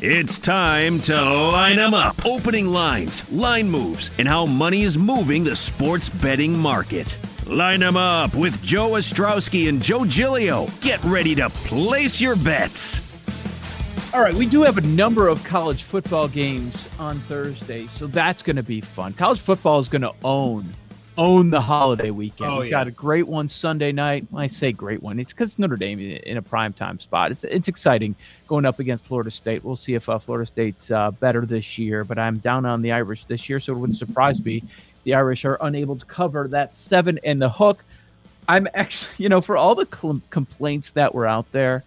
It's time to line them up. Opening lines, line moves, and how money is moving the sports betting market. Line them up with Joe Ostrowski and Joe Giglio. Get ready to place your bets. All right, we do have a number of college football games on Thursday, so that's going to be fun. College football is going to own own the holiday weekend. Oh, We've yeah. got a great one Sunday night. When I say great one, it's because Notre Dame in a prime time spot. It's it's exciting going up against Florida State. We'll see if uh, Florida State's uh, better this year, but I'm down on the Irish this year, so it wouldn't surprise me. The Irish are unable to cover that seven and the hook. I'm actually, you know, for all the cl- complaints that were out there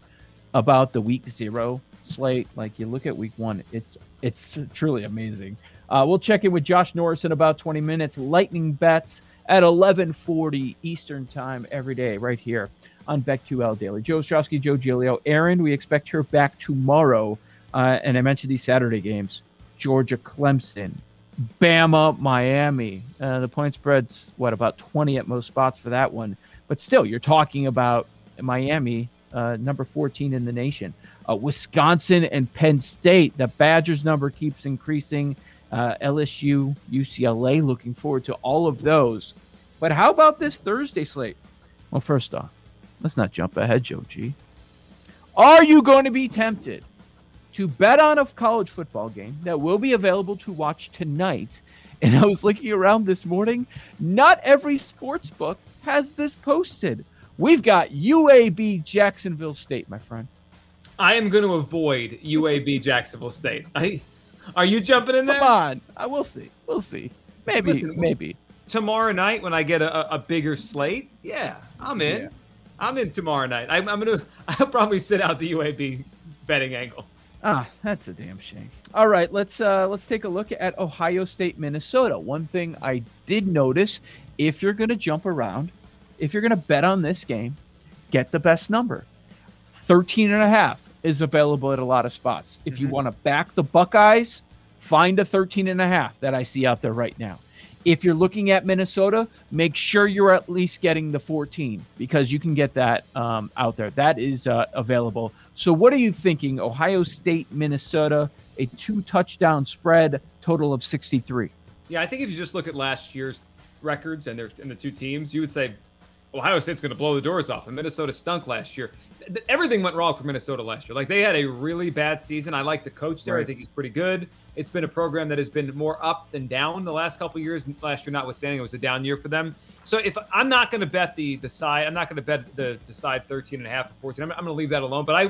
about the week zero slate, like you look at week one, it's it's truly amazing. Uh, we'll check in with Josh Norris in about 20 minutes. Lightning bets at 11:40 Eastern time every day, right here on BetQL Daily. Joe Ostrowski, Joe Giglio, Aaron. We expect her back tomorrow. Uh, and I mentioned these Saturday games: Georgia, Clemson, Bama, Miami. Uh, the point spread's what about 20 at most spots for that one, but still, you're talking about Miami, uh, number 14 in the nation. Uh, Wisconsin and Penn State. The Badgers number keeps increasing. Uh, LSU, UCLA. Looking forward to all of those. But how about this Thursday slate? Well, first off, let's not jump ahead, Joe G. Are you going to be tempted to bet on a college football game that will be available to watch tonight? And I was looking around this morning. Not every sports book has this posted. We've got UAB Jacksonville State, my friend. I am going to avoid UAB Jacksonville State. I, are you jumping in there? Come on. I will see. We'll see. Maybe, Listen, maybe. Tomorrow night when I get a, a bigger slate, yeah, I'm in. Yeah. I'm in tomorrow night. I'm, I'm gonna. I'll probably sit out the UAB betting angle. Ah, that's a damn shame. All right, let's uh let's take a look at Ohio State, Minnesota. One thing I did notice, if you're gonna jump around, if you're gonna bet on this game, get the best number. 13 and a half is available at a lot of spots. If you Mhm. want to back the Buckeyes, find a 13 and a half that I see out there right now. If you're looking at Minnesota, make sure you're at least getting the 14 because you can get that um, out there. That is uh, available. So, what are you thinking? Ohio State, Minnesota, a two touchdown spread, total of 63. Yeah, I think if you just look at last year's records and their and the two teams, you would say Ohio State's going to blow the doors off, and Minnesota stunk last year. Th- th- Everything went wrong for Minnesota last year. Like they had a really bad season. I like the coach there. I think he's pretty good. It's been a program that has been more up than down the last couple of years. Last year, notwithstanding, it was a down year for them. So if I'm not going to bet the the side, I'm not going to bet the the side 13 and a half or 14. I'm, I'm going to leave that alone. But I,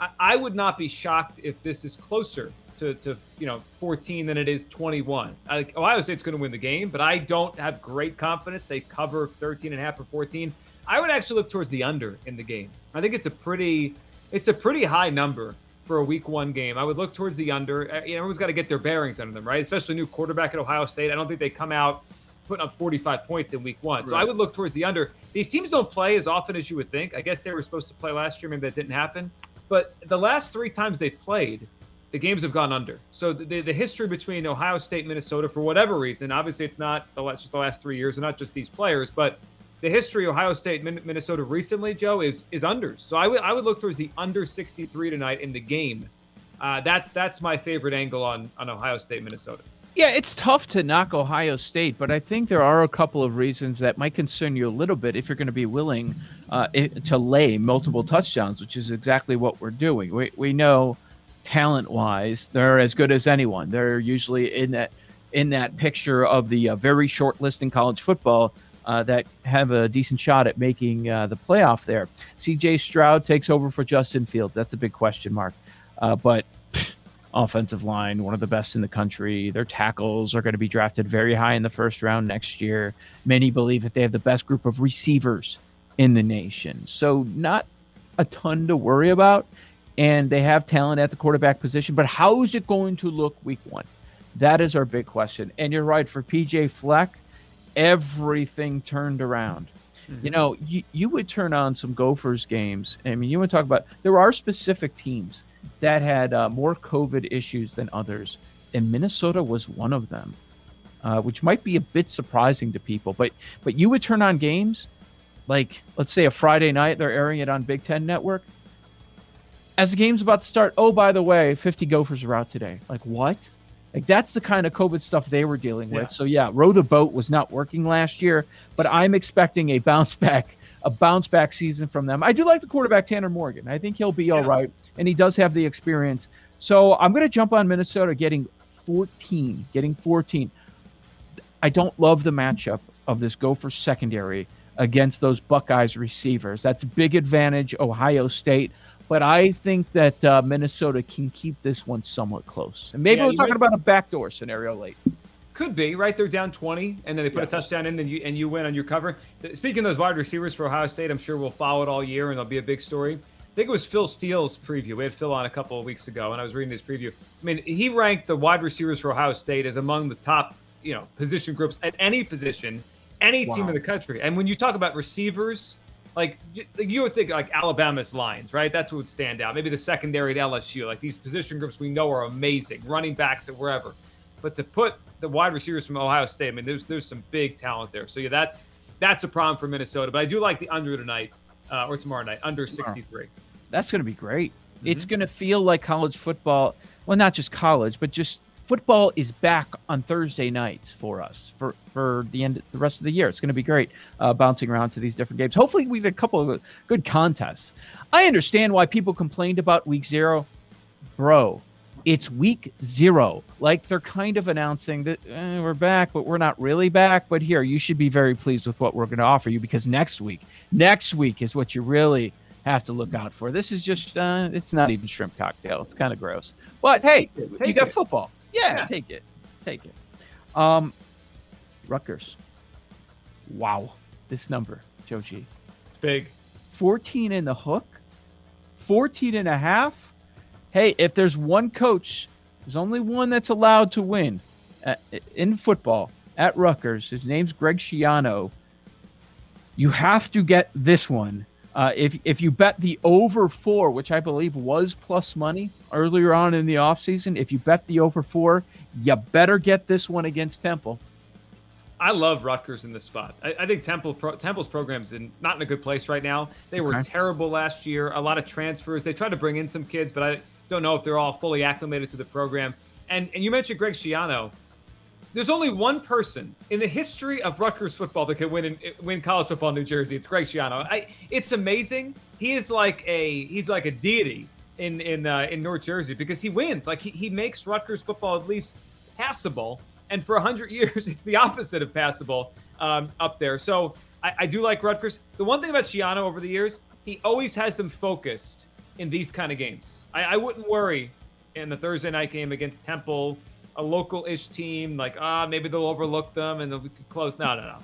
I I would not be shocked if this is closer to, to you know 14 than it is 21. I, Ohio State's going to win the game, but I don't have great confidence they cover 13 and a half or 14. I would actually look towards the under in the game. I think it's a pretty it's a pretty high number for a week one game. I would look towards the under. Uh, everyone's got to get their bearings under them, right? Especially new quarterback at Ohio State. I don't think they come out putting up 45 points in week one. So I would look towards the under. These teams don't play as often as you would think. I guess they were supposed to play last year. Maybe that didn't happen. But the last three times they've played, the games have gone under. So the, the, the history between Ohio State and Minnesota, for whatever reason, obviously it's not the last, just the last three years, and not just these players, but the history of Ohio State Min- Minnesota recently, Joe, is is unders. So I would I would look towards the under 63 tonight in the game. Uh, that's that's my favorite angle on on Ohio State Minnesota. Yeah, it's tough to knock Ohio State, but I think there are a couple of reasons that might concern you a little bit if you're going to be willing uh, to lay multiple touchdowns, which is exactly what we're doing. We, we know talent wise, they're as good as anyone. They're usually in that in that picture of the uh, very short list in college football uh, that have a decent shot at making uh, the playoff there. CJ Stroud takes over for Justin Fields. That's a big question mark. Uh, but offensive line, one of the best in the country. Their tackles are going to be drafted very high in the first round next year. Many believe that they have the best group of receivers in the nation. So, not a ton to worry about. And they have talent at the quarterback position. But how is it going to look week one? That is our big question. And you're right, for PJ Fleck, everything turned around. You know, you, you would turn on some Gophers games. I mean, you would talk about there are specific teams that had uh, more COVID issues than others, and Minnesota was one of them, uh, which might be a bit surprising to people. But but you would turn on games like let's say a Friday night they're airing it on Big Ten Network. as the game's about to start, oh, by the way, 50 Gophers are out today. Like, what? Like, that's the kind of COVID stuff they were dealing with. Yeah. So, yeah, row the boat was not working last year, but I'm expecting a bounce back, a bounce back season from them. I do like the quarterback, Tanner Morgan. I think he'll be all Yeah. right, and he does have the experience. So, I'm going to jump on Minnesota getting 14, getting 14. I don't love the matchup of this Gopher secondary against those Buckeyes receivers. That's a big advantage, Ohio State. But I think that uh, Minnesota can keep this one somewhat close. And maybe Yeah, we're talking might- about a backdoor scenario late. Could be right. They're down twenty, and then they put a touchdown in, and you and you win on your cover. Speaking of those wide receivers for Ohio State, I'm sure we'll follow it all year, and there'll be a big story. I think it was Phil Steele's preview. We had Phil on a couple of weeks ago, and I was reading his preview. I mean, he ranked the wide receivers for Ohio State as among the top, you know, position groups at any position, any team in the country. And when you talk about receivers, like you- would think like Alabama's lines, right? That's what would stand out. Maybe the secondary at LSU, like these position groups we know are amazing, running backs at wherever. But to put the wide receivers from Ohio State, I mean, there's there's some big talent there. So yeah, that's that's a problem for Minnesota. But I do like the under tonight uh, or tomorrow night, under 63. That's going to be great. It's Mm-hmm. going to feel like college football. Well, not just college, but just football is back on Thursday nights for us for for the end the rest of the year. It's going to be great uh, bouncing around to these different games. Hopefully, we get a couple of good contests. I understand why people complained about week zero, bro. It's week zero. Like they're kind of announcing that eh, we're back, but we're not really back. But here, you should be very pleased with what we're going to offer you because next week, next week is what you really have to look out for. This is just, uh, it's not even shrimp cocktail. It's kind of gross. But hey, you Take got it. football. Yeah, Yes. take it. Take it. Um, Rutgers. Wow. This number, Joji. It's big. 14 in the hook, 14 and a half. Hey, if there's one coach, there's only one that's allowed to win uh, in football at Rutgers. His name's Greg Schiano. You have to get this one. Uh, if if you bet the over four, which I believe was plus money earlier on in the offseason, if you bet the over four, you better get this one against Temple. I love Rutgers in this spot. I, I think Temple pro, Temple's program's in not in a good place right now. They were Okay. terrible last year. A lot of transfers. They tried to bring in some kids, but I don't know if they're all fully acclimated to the program. And and you mentioned Greg Schiano. There's only one person in the history of Rutgers football that can win in, win college football in New Jersey. It's Greg Schiano. I, it's amazing. He is like a he's like a deity in in uh, in North Jersey because he wins. Like he, he makes Rutgers football at least passable. And for 100 years, it's the opposite of passable um, up there. So I, I do like Rutgers. The one thing about Schiano over the years, he always has them focused in these kind of games. I, I wouldn't worry in the Thursday night game against Temple, a local-ish team, like ah maybe they'll overlook them and they'll be close. No, no, no.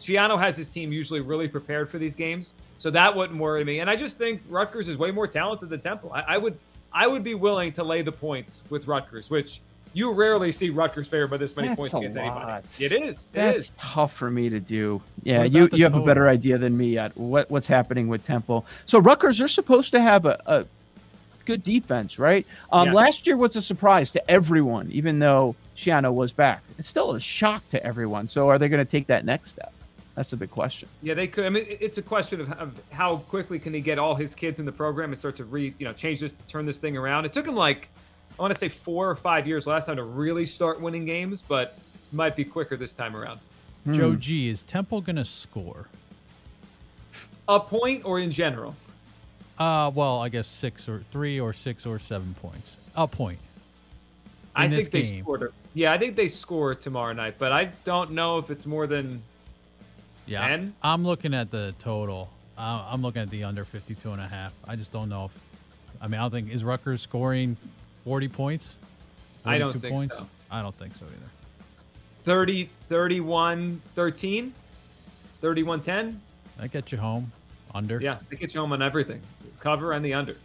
Schiano has his team usually really prepared for these games, so that wouldn't worry me. And I just think Rutgers is way more talented than Temple. I, I would I would be willing to lay the points with Rutgers, which you rarely see Rutgers favored by this many That's points against anybody. lot. It is. It That's is. tough for me to do. Yeah, you you have a better idea than me at what what's happening with Temple. So Rutgers are supposed to have a, a good defense, right? Um, Yeah. Last year was a surprise to everyone, even though Schiano was back. It's still a shock to everyone. So are they going to take that next step? That's the big question. Yeah, they could. I mean, it's a question of, of how quickly can he get all his kids in the program and start to re, you know, change this, turn this thing around. It took him like, I want to say four or five years last time to really start winning games, but might be quicker this time around. Joe G, is Temple going to score? A point or in general? Uh, well, I guess six or three or six or seven points. A point. I In think they game. scored. a- Yeah, I think they score tomorrow night, but I don't know if it's more than Yeah. 10. I'm looking at the total. Uh, I'm looking at the under 52 and a half. I just don't know if. I mean, I don't think is Rutgers scoring 40 points. I don't think points? so. I don't think so either. 30, 31, 13, 31, 10. That gets you home. Under. Yeah, they get you home on everything. Cover and the under.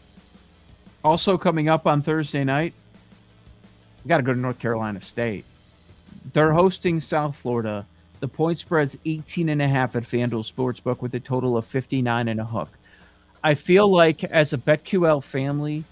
Also coming up on Thursday night, we got to go to North Carolina State. They're hosting South Florida. The point spread's 18 and a half at FanDuel Sportsbook with a total of 59 and a hook. I feel like as a BetQL family,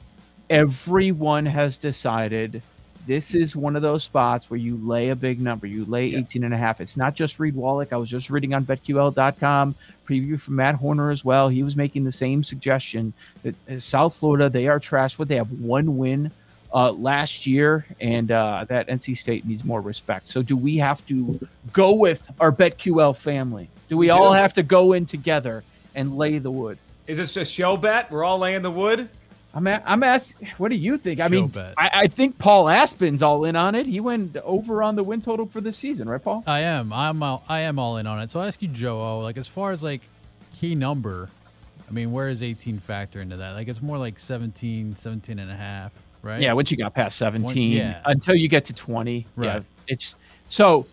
everyone has decided this is one of those spots where you lay a big number. You lay Yeah. 18 and a half. It's not just Reed Wallach. I was just reading on betql.com preview from Matt Horner as well. He was making the same suggestion that uh, South Florida, they are trash. What they have one win uh, last year, and uh, that NC State needs more respect. So, do we have to go with our BetQL family? Do we We all have to go in together and lay the wood? Is this a show bet? We're all laying the wood. I'm a- I'm asking. What do you think? I Show mean. I, I think Paul Aspen's all in on it. He went over on the win total for the season, right, Paul? I am. I'm. All, I am all in on it. So I ask you, Joe. O, Like as far as like key number, I mean, where is 18 factor into that? Like it's more like 17, 17 and a half, right? Yeah, once you got past 17, yeah. until you get to 20. Yeah, Right. it's so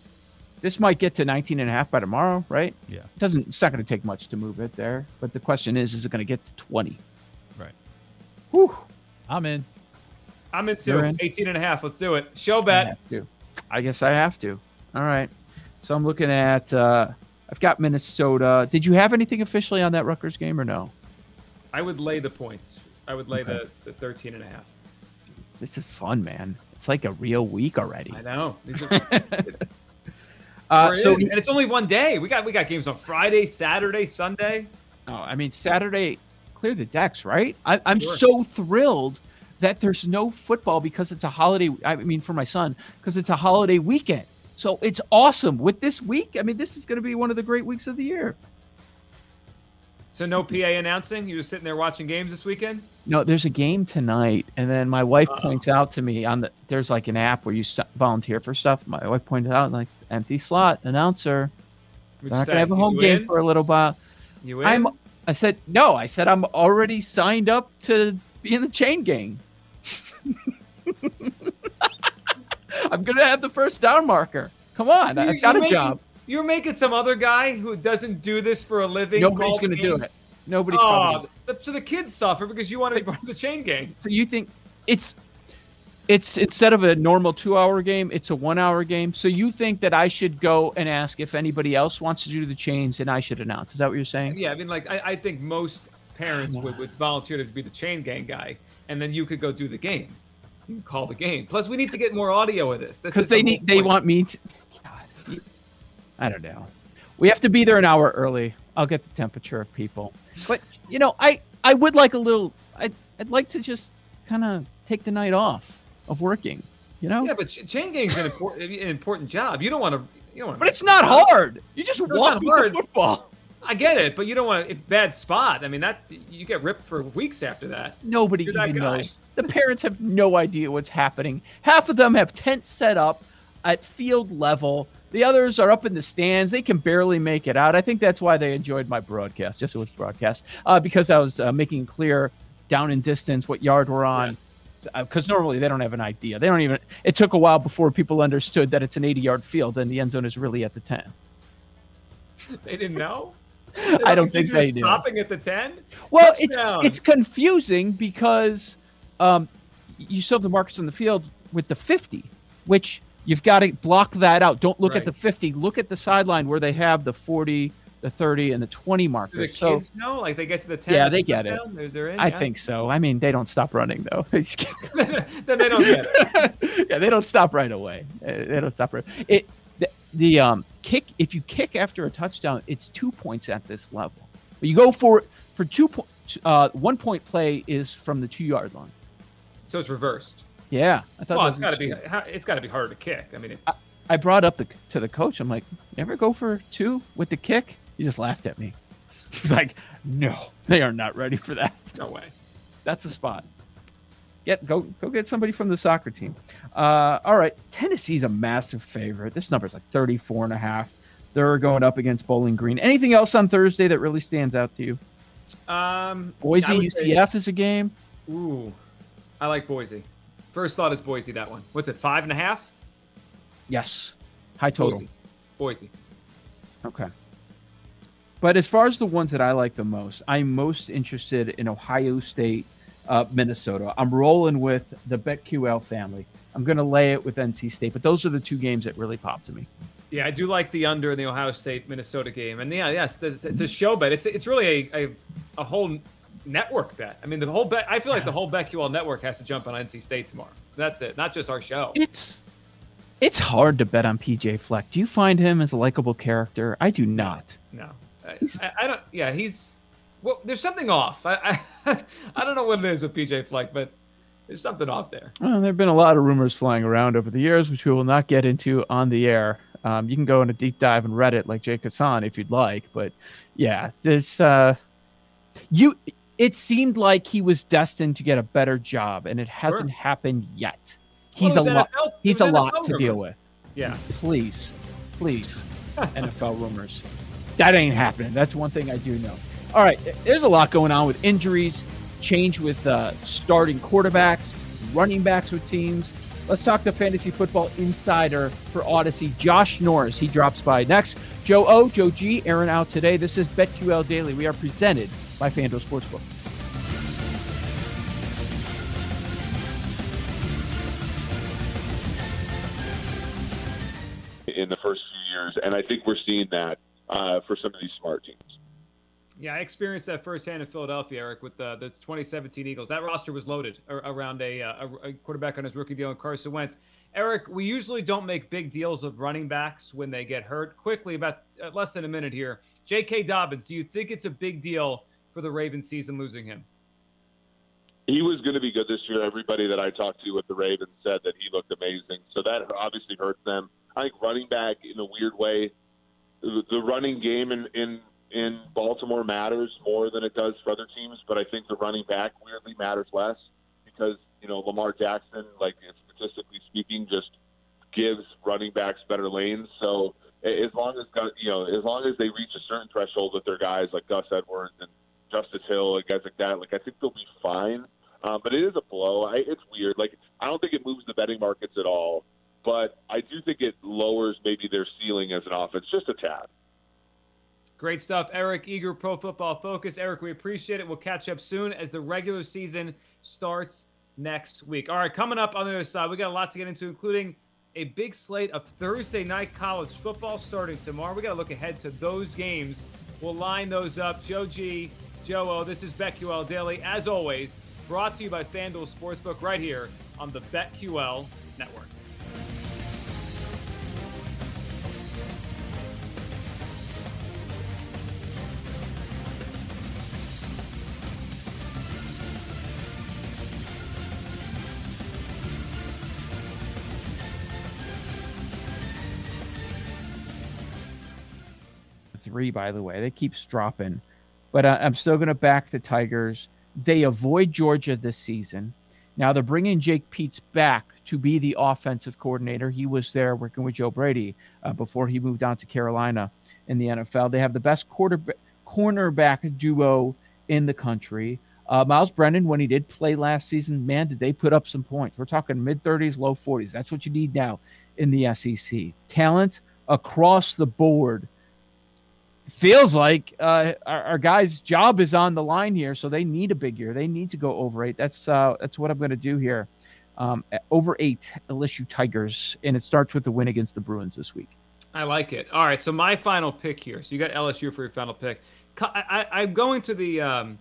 this might get to 19 and a half by tomorrow, right? Yeah. It doesn't it's not going to take much to move it there, but the question is is it going to get to 20? Right. Whew. I'm in. I'm into You're in? 18 and a half. Let's do it. Show I bet. have to. I guess I have to. All right. So I'm looking at uh I've got Minnesota. Did you have anything officially on that Rutgers game or no? I would lay the points. I would lay Okay. the, the 13 and a half. This is fun, man. It's like a real week already. I know. These are, Uh, so and it's only one day. We got we got games on Friday, Saturday, Sunday. No, I mean Saturday, clear the decks, right? I, I'm Sure. so thrilled that there's no football because it's a holiday. I mean, for my son, because it's a holiday weekend. So it's awesome with this week. I mean, this is going to be one of the great weeks of the year. So no PA announcing. You just sitting there watching games this weekend. No, there's a game tonight, and then my wife Uh-oh. points out to me on the there's like an app where you volunteer for stuff. My wife pointed out like empty slot announcer. They're not gonna have a home game for a little while. You in? I'm. I said no. I said I'm already signed up to be in the chain gang. I'm gonna have the first down marker. Come on, You- I've got a you're making- job. You're making some other guy who doesn't do this for a living. Nobody's oh, gonna do it. Nobody's probably. Oh, gonna- the, so the kids suffer because you want to be part of the chain gang. So you think it's it's instead of a normal two-hour game, it's a one-hour game. So you think that I should go and ask if anybody else wants to do the change and I should announce? Is that what you're saying? Yeah, I mean, like I, I think most parents would, would volunteer to be the chain gang guy, and then you could go do the game. You can call the game. Plus, we need to get more audio of this. This because they the need they want me to God, i don't know we have to be there an hour early i'll get the temperature of people but you know i i would like a little i i'd like to just kind of take the night off of working you know Yeah, but ch- chain gang's an important an important job. You don't want to. You don't want. but it's not hard you just it's walk with hard. the football I get it, but you don't want a bad spot. I mean, that you get ripped for weeks after that. nobody You're even guy. knows the parents have no idea what's happening half of them have tents set up at field level the others are up in the stands they can barely make it out i think that's why they enjoyed my broadcast just it was broadcast uh, because i was uh, making clear down in distance what yard we're on because normally they don't have an idea they don't even it took a while before people understood that it's an 80 yard field and the end zone is really at the 10 They didn't know. i don't think they do Stopping at the ten. Well, it's Touchdown. it's confusing because um, you still have the markers on the field with the 50, which you've got to block that out. Don't look at the 50. Look at the sideline where they have the 40, the 30, and the 20 Do the markers. So kids know? Like they get to the ten. Yeah, they get it. They're, they're in. I yeah. think so. I mean, they don't stop running though. then they don't get it. yeah, they don't stop right away. Uh, They don't stop right. It the, the um kick. If you kick after a touchdown, it's two points at this level. But you go for for two point. Uh, one point play is from the two yard line. So it's reversed. Yeah, I thought Well, it's got to be. It's got to be harder to kick. I mean, it's. I brought up the, to the coach. I'm like, "You ever go for two with the kick?" He just laughed at me. He's like, "No, they are not ready for that. no way. That's a spot. Get go go get somebody from the soccer team." Uh, all right, Tennessee's a massive favorite. This number's like 34 and a half. They're going up against Bowling Green. Anything else on Thursday that really stands out to you? Um, Boise would say- UCF is a game. Ooh, I like Boise. First thought is Boise. That one. What's it? Five and a half. Yes, high total. Boise. Boise. Okay. But as far as the ones that I like the most, I'm most interested in Ohio State, uh, Minnesota. I'm rolling with the BetQL family. I'm going to lay it with NC State, but those are the two games that really pop to me. Yeah, I do like the under in the Ohio State Minnesota game, and yeah, yes, it's, it's a show bet. It's it's really a, a, a whole network bet. I mean, the whole bet. I feel like the whole BetQL network has to jump on NC State tomorrow. That's it. Not just our show. It's it's hard to bet on PJ Fleck. Do you find him as a likable character? I do not. No, I, I, don't. Yeah, he's. Well, there's something off. I, I I don't know what it is with PJ Fleck, but there's something off there. Well, there have been a lot of rumors flying around over the years, which we will not get into on the air. Um, you can go in a deep dive in Reddit like Jake Hassan if you'd like, but yeah, this uh, you. It seemed like he was destined to get a better job, and it hasn't sure. happened yet. He's well, a lot. He's a lot to deal with. Yeah. Please, please, NFL rumors. That ain't happening. That's one thing I do know. All right, there's a lot going on with injuries, change with uh, starting quarterbacks, running backs with teams. Let's talk to fantasy football insider for Odyssey, Josh Norris. He drops by next. Joe O, Joe G, Aaron out today. This is BetQL Daily. We are presented by FanDuel Sportsbook. In the first few years, and I think we're seeing that uh, for some of these smart teams. Yeah, I experienced that firsthand in Philadelphia, Eric, with the, the 2017 Eagles. That roster was loaded around a, a, a quarterback on his rookie deal, and Carson Wentz. Eric, we usually don't make big deals of running backs when they get hurt. Quickly, about uh, less than a minute here. J.K. Dobbins, do you think it's a big deal for the Ravens season losing him? He was going to be good this year. Everybody that I talked to with the Ravens said that he looked amazing. So that obviously hurts them. I think running back, in a weird way, the running game in, in in Baltimore matters more than it does for other teams, but I think the running back weirdly matters less because you know Lamar Jackson, like statistically speaking, just gives running backs better lanes. So as long as you know, as long as they reach a certain threshold with their guys like Gus Edwards and Justice Hill and guys like that, like I think they'll be fine. Um, but it is a blow. I, it's weird. Like I don't think it moves the betting markets at all, but I do think it lowers maybe their ceiling as an offense just a tad. Great stuff, Eric Eager, Pro Football Focus. Eric, we appreciate it. We'll catch up soon as the regular season starts next week. All right, coming up on the other side, we got a lot to get into, including a big slate of Thursday night college football starting tomorrow. We got to look ahead to those games. We'll line those up. Joe G, Joe O, this is BetQL Daily. As always, brought to you by FanDuel Sportsbook right here on the BetQL Network. Three, by the way. They keeps dropping, but uh, I'm still going to back the Tigers. They avoid Georgia this season. Now they're bringing Jake Peetz back to be the offensive coordinator. He was there working with Joe Brady uh, before he moved on to Carolina in the NFL. They have the best quarterback cornerback duo in the country. Uh, Myles Brennan, when he did play last season, man, did they put up some points. We're talking mid 30s, low 40s. That's what you need now in the SEC. Talent across the board feels like uh, our, our, guy's job is on the line here, so they need a big year. They need to go over eight. That's uh, that's what I'm going to do here. Um, over eight LSU Tigers, and it starts with the win against the Bruins this week. I like it. All right, so my final pick here. So you got LSU for your final pick. I, am going to the um,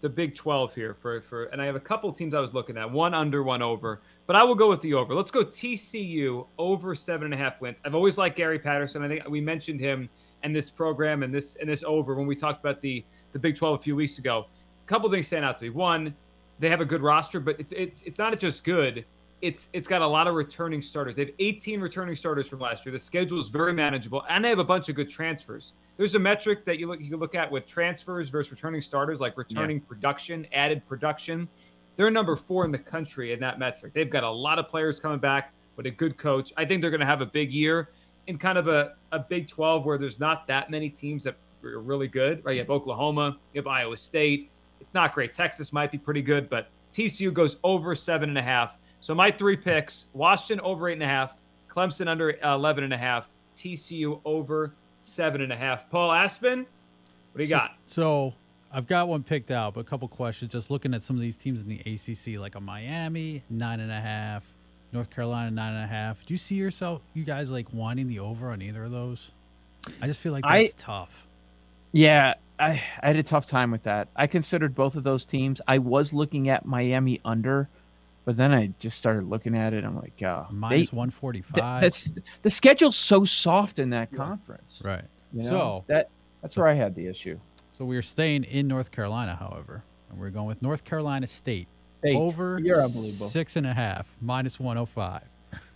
the Big 12 here for for, and I have a couple teams I was looking at. One under, one over. But I will go with the over. Let's go TCU over seven and a half wins. I've always liked Gary Patterson. I think we mentioned him and this program and this and this over when we talked about the the Big 12 a few weeks ago. A couple things stand out to me. One, they have a good roster, but it's it's it's not just good. It's it's got a lot of returning starters. They have 18 returning starters from last year. The schedule is very manageable, and they have a bunch of good transfers. There's a metric that you look you look at with transfers versus returning starters, like returning yeah. production, added production. They're number four in the country in that metric. They've got a lot of players coming back with a good coach. I think they're going to have a big year in kind of a, a Big 12 where there's not that many teams that are really good, right? You have Oklahoma, you have Iowa State. It's not great. Texas might be pretty good, but TCU goes over seven and a half. So my three picks: Washington over eight and a half, Clemson under uh, eleven and a half, TCU over seven and a half. Paul Aspen, what do you so, got? So I've got one picked out, but a couple questions. Just looking at some of these teams in the ACC, like a Miami nine and a half, North Carolina nine and a half. Do you see yourself, you guys, like wanting the over on either of those? I just feel like that's I, tough. Yeah, I, I had a tough time with that. I considered both of those teams. I was looking at Miami under, but then I just started looking at it. I'm like, uh, Minus 145. th- that's the schedule's so soft in that conference. right. you know? So- that that's where I had the issue. So we are staying in North Carolina, however, and we're going with North Carolina State State, over you're unbelievable. six and a half, minus 105.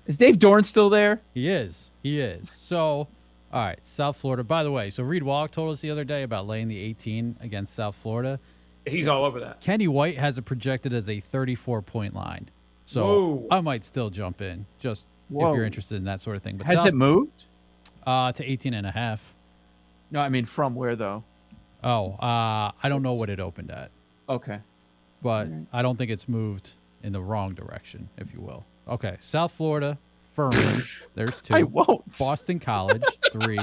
Is Dave Dorn still there? He is. He is. So, all right, South Florida. By the way, so Reed Wallach told us the other day about laying the 18 against South Florida. He's all over that. Kenny White has it projected as a 34 point line. So Whoa. I might still jump in just if you're interested in that sort of thing. But Has South- it moved? uh, to 18 and a half. No, I mean from where though? Oh, uh, I don't know what it opened at, Okay. But I don't think it's moved in the wrong direction, if you will. Okay, South Florida, Furman. There's two. I won't. Boston College, three.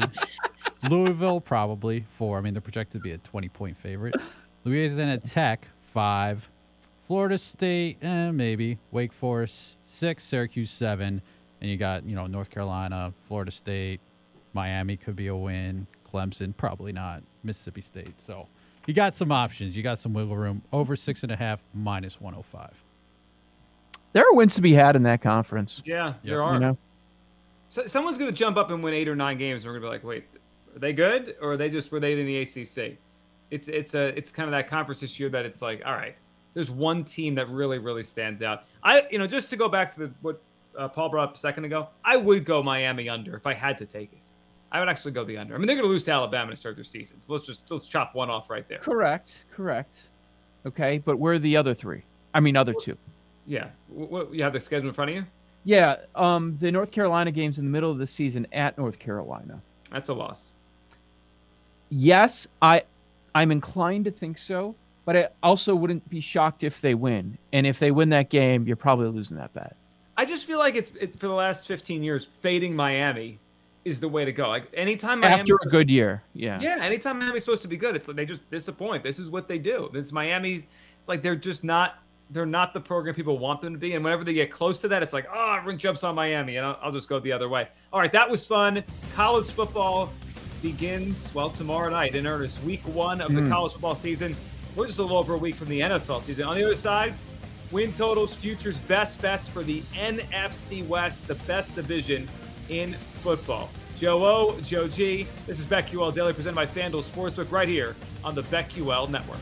Louisville, probably four. I mean, they're projected to be a 20 point favorite. Louisiana Tech, five. Florida State, eh, maybe. Wake Forest, six. Syracuse, seven. And you got, you know, North Carolina, Florida State, Miami could be a win. Clemson, probably not. Mississippi State. So you got some options. You got some wiggle room. Over six and a half, minus 105. There are wins to be had in that conference. Yeah, Yeah. there are. You know, So, someone's going to jump up and win eight or nine games, and we're going to be like, wait, are they good, or are they just were they in the ACC? It's it's a it's kind of that conference this year that it's like, all right, there's one team that really really stands out. I you know just to go back to the what uh, Paul brought up a second ago, I would go Miami under if I had to take it. I would actually go the under. I mean, they're going to lose to Alabama to start their season, so let's just let's chop one off right there. correct, correct. Okay, but where are the other three? I mean, other two. Yeah, what, you have the schedule in front of you. Yeah, um, the North Carolina games in the middle of the season at North Carolina. That's a loss. Yes, I, I'm inclined to think so, but I also wouldn't be shocked if they win. And if they win that game, you're probably losing that bet. I just feel like it's it, for the last 15 years, fading Miami is the way to go. Like anytime Miami's After a good year, yeah. Yeah, anytime Miami's supposed to be good, it's like they just disappoint. This is what they do. This Miami's. It's like they're just not. They're not the program people want them to be. And whenever they get close to that, it's like, ah, oh, everyone jumps on Miami, and I'll, I'll just go the other way. All right, that was fun. College football begins well tomorrow night in earnest. Week one of the hmm. college football season. We're just a little over a week from the NFL season. On the other side, win totals, futures, best bets for the NFC West, the best division in football. Joe O, Joe G. This is BetQL Daily presented by FanDuel Sportsbook right here on the BetQL Network.